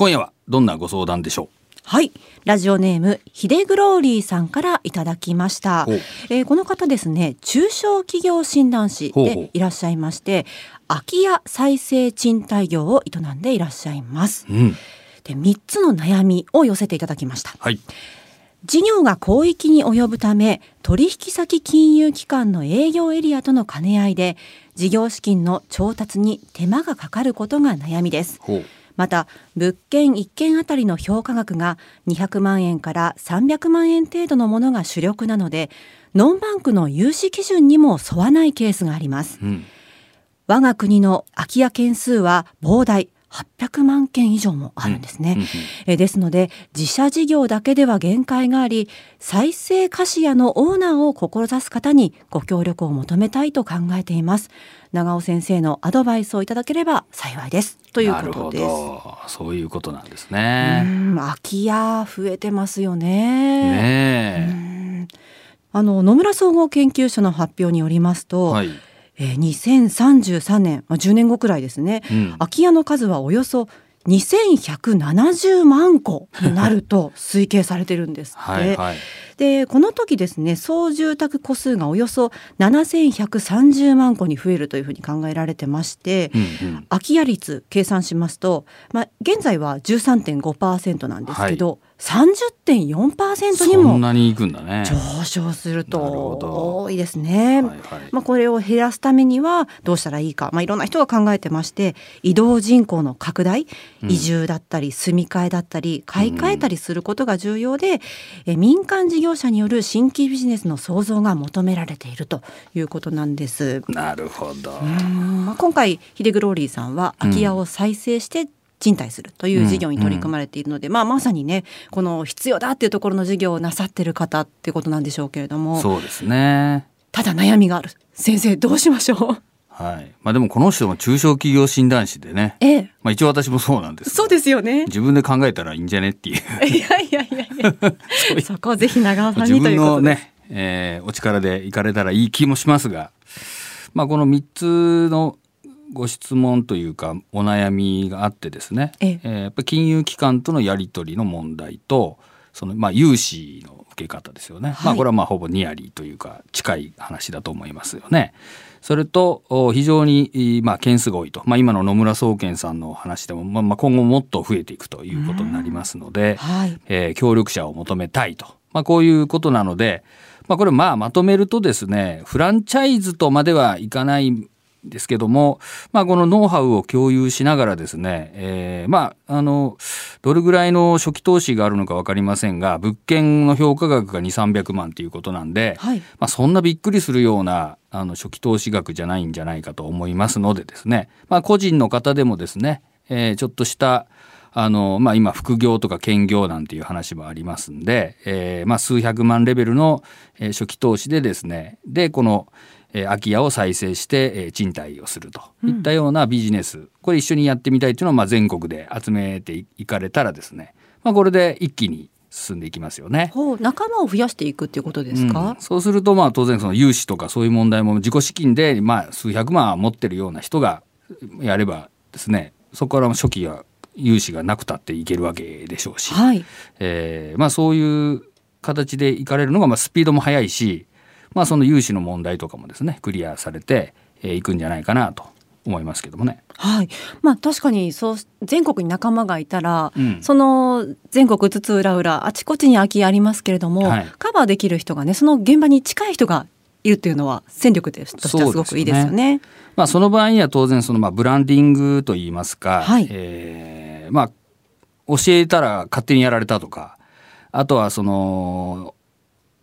今夜はどんなご相談でしょう？はい。ラジオネーム、ヒデグローリーさんからいただきました。えーこの方ですね、中小企業診断士でいらっしゃいまして、空き家再生賃貸業を営んでいらっしゃいます。うんで、3つの悩みを寄せていただきました。はい事業が広域に及ぶため取引先金融機関の営業エリアとの兼ね合いで事業資金の調達に手間がかかることが悩みですまた物件1件あたりの評価額が200万円から300万円程度のものが主力なのでノンバンクの融資基準にも沿わないケースがあります。うん。我が国の空き家件数は膨大800万件以上もあるんですね、うんうんえーですので自社事業だけでは限界があり再生貸家のオーナーを志す方にご協力を求めたいと考えています。長尾先生のアドバイスをいただければ幸いです。ということです。ど。そういうことなんですうねん空き家増えてますよね。ねあの野村総合研究所の発表によりますえと、はい、えー2033年、まあ、10年後くらいですね、うん。空き家の数はおよそ2170万戸になると推計されてるんですって。はいはいでこの時ですね総住宅戸数がおよそ7130万戸に増えるというふうに考えられてまして、うんうん。空き家率計算しますと、まあ、現在は13.5%なんですけど、30.4%にそんもなに行くんだね。上昇するとど。多いですね。はいはい。まあ、これを減らすためにはどうしたらいいか、まあ、いろんな人が考えてまして移動人口の拡大うん。移住だったり住み替えだったり買い替えたりすることが重要で、え民間事業者による新規ビジネスの創造が求められているということなんです。なるほど。うんまあ、今回ヒデグローリーさんは空き家を再生して賃貸するという事業に取り組まれているので、まあ、まさにねこの必要だっていうところの事業をなさってる方ってことなんでしょうけれども。そうですね。ただ悩みがある。先生どうしましょう？はい。まあでもこの人も中小企業診断士でね。ええ。まあ一応私もそうなんですそうですよね。自分で考えたらいいんじゃねっていう。いやいやいやいや。そこをぜひ長尾さん自分にということで、のね、えーお力で行かれたらいい気もしますが、まあ、この3つのご質問というかお悩みがあってですね、ええ。えーやっぱり金融機関とのやり取りの問題とそのまあ融資の受け方ですよね、はい。まあ、これはまあほぼニアリーというか近い話だと思いますよね。それとお非常に、まあ、件数が多いと、まあ、今の野村総研さんの話でも、まあ、まあ今後もっと増えていくということになりますので、はい。えー協力者を求めたいと、まあ、こういうことなので、まあ、これまあまとめるとですねフランチャイズとまではいかないんですけども、まあ、このノウハウを共有しながらですね、えーまああのどれぐらいの初期投資があるのか分かりませんが物件の評価額が2300万ということなんで、はい。まあ、そんなびっくりするようなあの初期投資額じゃないんじゃないかと思いますのでですね、まあ、個人の方でもですね、えーちょっとしたあの、まあ、今副業とか兼業なんていう話もありますんで、えーまあ、数百万レベルの、えー初期投資でですねでこの、えー空き家を再生して、えー賃貸をすると。いったようなビジネス、これ一緒にやってみたいというのを、まあ、全国で集めていかれたらですね、まあ、これで一気に進んでいきますよね。仲間を増やしていくっていうことですか、うん。そうするとまあ当然その融資とかそういう問題も自己資金でまあ数百万持ってるような人がやればですねそこから初期は融資がなくたっていけるわけでしょうし、はい。えーまあそういう形でいかれるのがまあスピードも速いし、まあ、その融資の問題とかもですねクリアされてい、えーいくんじゃないかなと思いますけどもね。はい、まあ確かにそう全国に仲間がいたら、うん。その全国津々浦々あちこちに空き家ありますけれども、はい。カバーできる人がねその現場に近い人がいるっていうのは戦力としてはすごくいいですよね。まあ、その場合には当然そのまあブランディングといいますか、はい。えーまあ教えたら勝手にやられたとかあとはその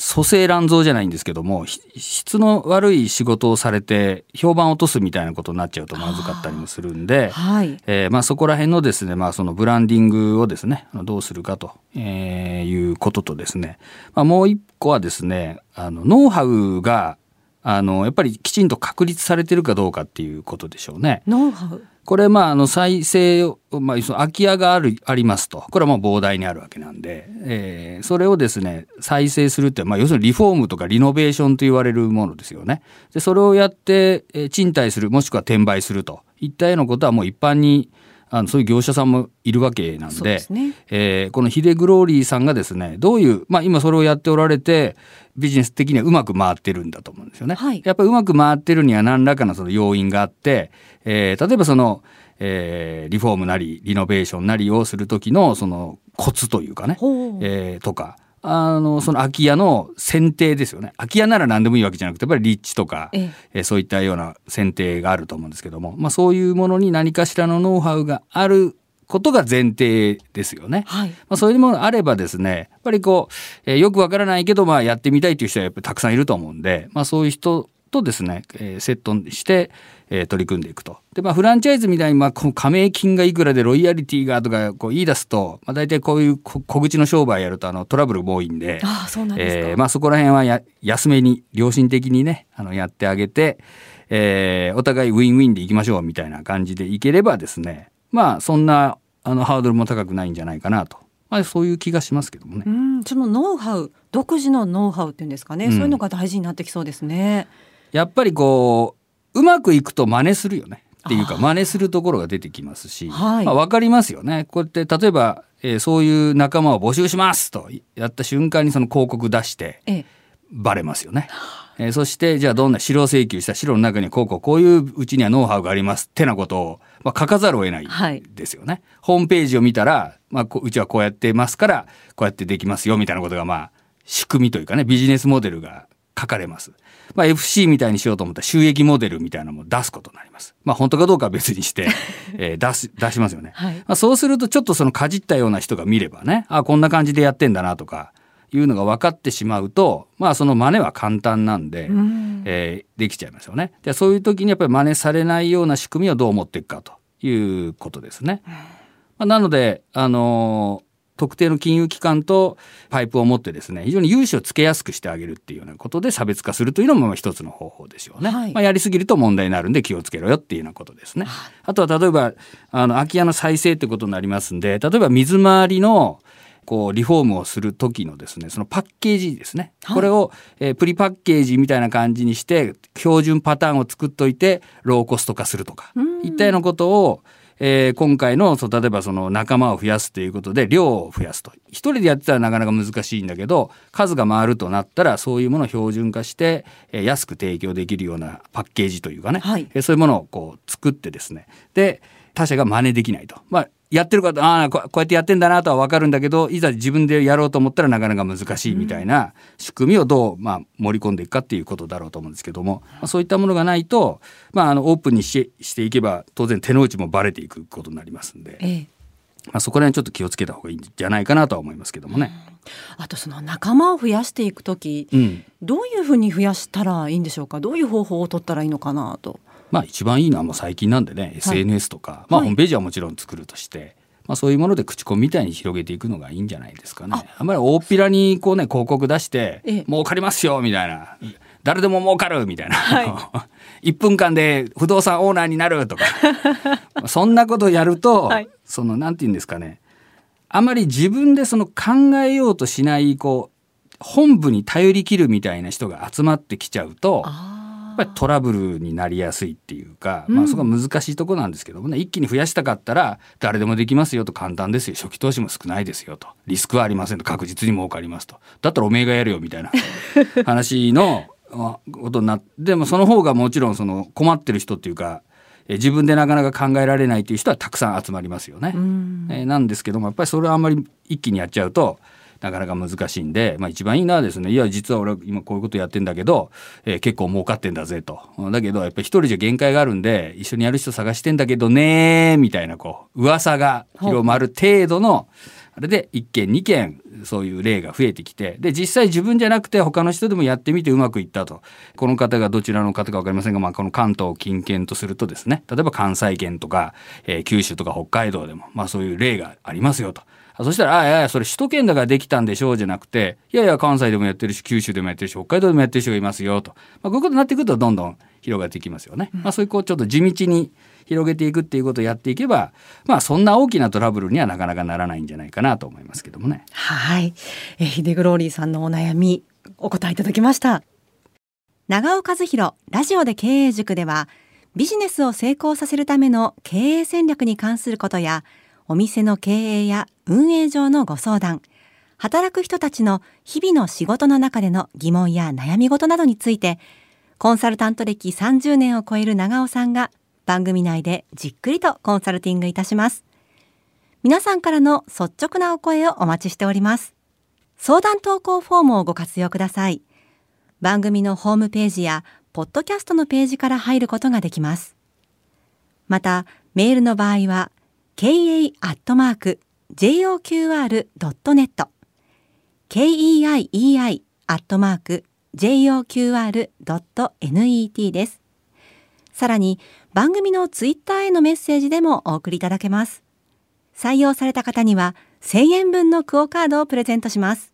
蘇生乱造じゃないんですけどもひ質の悪い仕事をされて評判を落とすみたいなことになっちゃうとまずかったりもするんで。はい、えーまあ、そこら辺のですね、まあ、そのブランディングをですねどうするかと、えーいうこととですね、まあ、もう一個はですねあのノウハウがあのやっぱりきちんと確立されてるかどうかっていうことでしょうね。ノウハウこれまああの再生、まあ、その空き家があるありますと。これはもう膨大にあるわけなんで、えーそれをですね再生するって、まあ、要するにリフォームとかリノベーションと言われるものですよね。でそれをやって、えー賃貸するもしくは転売すると。いったようなことはもう一般にあのそういう業者さんもいるわけなんでね。えーこのヒデグローリーさんがですねどういう、まあ、今それをやっておられてビジネス的にはうまく回ってるんだと思うんですよね。はい。やっぱりうまく回ってるには何らかのその要因があって、えー例えばその、えーリフォームなりリノベーションなりをする時のそのコツというかね、ほう。えーとかあのその空き家の選定ですよね空き家なら何でもいいわけじゃなくてやっぱり立地とか、えええーそういったような選定があると思うんですけども、まあ、そういうものに何かしらのノウハウがあることが前提ですよね。はい。まあ、そういうものがあればですねやっぱりこう、えーよくわからないけど、まあ、やってみたいという人はやっぱりたくさんいると思うんで、まあ、そういう人とですね、えーセットして、えー取り組んでいくと。でまあフランチャイズみたいに、まあ、この加盟金がいくらでロイヤリティがとかこう言い出すと、まあ、大体こういうこ小口の商売やるとあのトラブルも多いんで。ああ、そうなんですか。えーまあ、そこら辺はや安めに良心的にねあのやってあげて、えーお互いウィンウィンでいきましょうみたいな感じでいければですねまあそんなあのハードルも高くないんじゃないかなと、まあ、そういう気がしますけどもねう。ん、そのノウハウ、独自のノウハウっていうんですかね、うんそういうのが大事になってきそうですね。やっぱりこううまくいくと真似するよねっていうか真似するところが出てきますし、はいまあ、分かりますよねこうやって例えば、えーそういう仲間を募集しますとやった瞬間にその広告出してええ、バレますよね。えーそしてじゃあどんな白請求した白の中にこうこうこういううちにはノウハウがありますってなことを、まあ、書かざるを得ないはいですよね。ホームページを見たら、まあ、うちはこうやってますからこうやってできますよみたいなことがまあ仕組みというかねビジネスモデルが書かれます。まあ、FC みたいにしようと思ったら収益モデルみたいなのも出すことになります。まあ本当かどうかは別にして、えー出す出しますよね。はいまあ、そうするとちょっとそのかじったような人が見ればねあこんな感じでやってんだなとかいうのが分かってしまうとまあその真似は簡単なんで、うんえーできちゃいますよね。でそういう時にやっぱり真似されないような仕組みをどう持っていくかということですね。まあ、なので、あのー特定の金融機関とパイプを持ってですね非常に融資をつけやすくしてあげるっていうようなことで差別化するというのもまあ一つの方法ですよね。はい。まあ、やりすぎると問題になるんで気をつけろよっていうようなことですね。あ。とは例えばあの空き家の再生ってことになりますんで例えば水回りのこうリフォームをする時のですねそのパッケージですね、はい。これを、えープリパッケージみたいな感じにして標準パターンを作っといてローコスト化するとかうん。いったようなことを、えー今回のそう例えばその仲間を増やすということで量を増やすと。一人でやってたらなかなか難しいんだけど数が回るとなったらそういうものを標準化して、えー安く提供できるようなパッケージというかね、はい。えーそういうものをこう作ってですね。で他社が真似できないと。まあやってる方ああここうやってやってんだなとは分かるんだけどいざ自分でやろうと思ったらなかなか難しいみたいな仕組みをどう、まあ、盛り込んでいくかっていうことだろうと思うんですけども、まあ、そういったものがないと、まあ、あのオープンにししていけば当然手の内もバレていくことになりますんで、ええ。まあ、そこら辺ちょっと気をつけた方がいいんじゃないかなとは思いますけどもね。あとその仲間を増やしていくとき、うんどういうふうに増やしたらいいんでしょうか？どういう方法を取ったらいいのかなと。まあ一番いいのはもう最近なんでね、SNS とか、まあはい。ホームページはもちろん作るとして、まあそういうもので口コミみたいに広げていくのがいいんじゃないですかね。あ。んまり大っぴらにこうね広告出して、ええ。儲かりますよみたいな、誰でも儲かるみたいな、は1 分間で不動産オーナーになるとか、そんなことやると、はい。そのなんて言うんですかね、あまり自分でその考えようとしないこう本部に頼り切るみたいな人が集まってきちゃうと。あやっぱりトラブルになりやすいっていうか、うん。まあそこは難しいところなんですけどもね。一気に増やしたかったら誰でもできますよと。簡単ですよ。初期投資も少ないですよと。リスクはありませんと。確実に儲かりますと。だったらおめえがやるよみたいな 話のあことになってでもその方がもちろんその困ってる人っていうかえ自分でなかなか考えられないっていう人はたくさん集まりますよね。うん。えーなんですけどもやっぱりそれはあんまり一気にやっちゃうとなかなか難しいんで、まあ、一番いいのはですねいや実は俺今こういうことやってんだけど、えー結構儲かってんだぜと。だけどやっぱり一人じゃ限界があるんで一緒にやる人探してんだけどねみたいなこう噂が広まる程度のあれで1件2件そういう例が増えてきてで実際自分じゃなくて他の人でもやってみてうまくいったと。この方がどちらの方か分かりませんが、まあ、この関東近県とするとですね。例えば関西圏とか、えー九州とか北海道でも、まあ、そういう例がありますよと。そしたら「あいやいやそれ首都圏だからできたんでしょう」じゃなくて「いやいや関西でもやってるし九州でもやってるし北海道でもやってる人がいますよ」と、まあ、こういうことになってくるとどんどん広がっていきますよね。まあ、そういうこうちょっと地道に広げていくっていうことをやっていけばまあそんな大きなトラブルにはなかなかならないんじゃないかなと思いますけどもね。はい、え、ヒデグローリーさんのお悩みお答えいただきました。長尾和弘ラジオで経営塾ではビジネスを成功させるための経営戦略に関することや、お店の経営や運営上のご相談、働く人たちの日々の仕事の中での疑問や悩み事などについて、コンサルタント歴30年を超える長尾さんが番組内でじっくりとコンサルティングいたします。皆さんからの率直なお声をお待ちしております。相談投稿フォームをご活用ください。番組のホームページやポッドキャストのページから入ることができます。また、メールの場合は、kei.joqr.net keiei.joqr.net joqr.net です。さらに、番組のツイッターへのメッセージでもお送りいただけます。採用された方には、1000円分のクオカードをプレゼントします。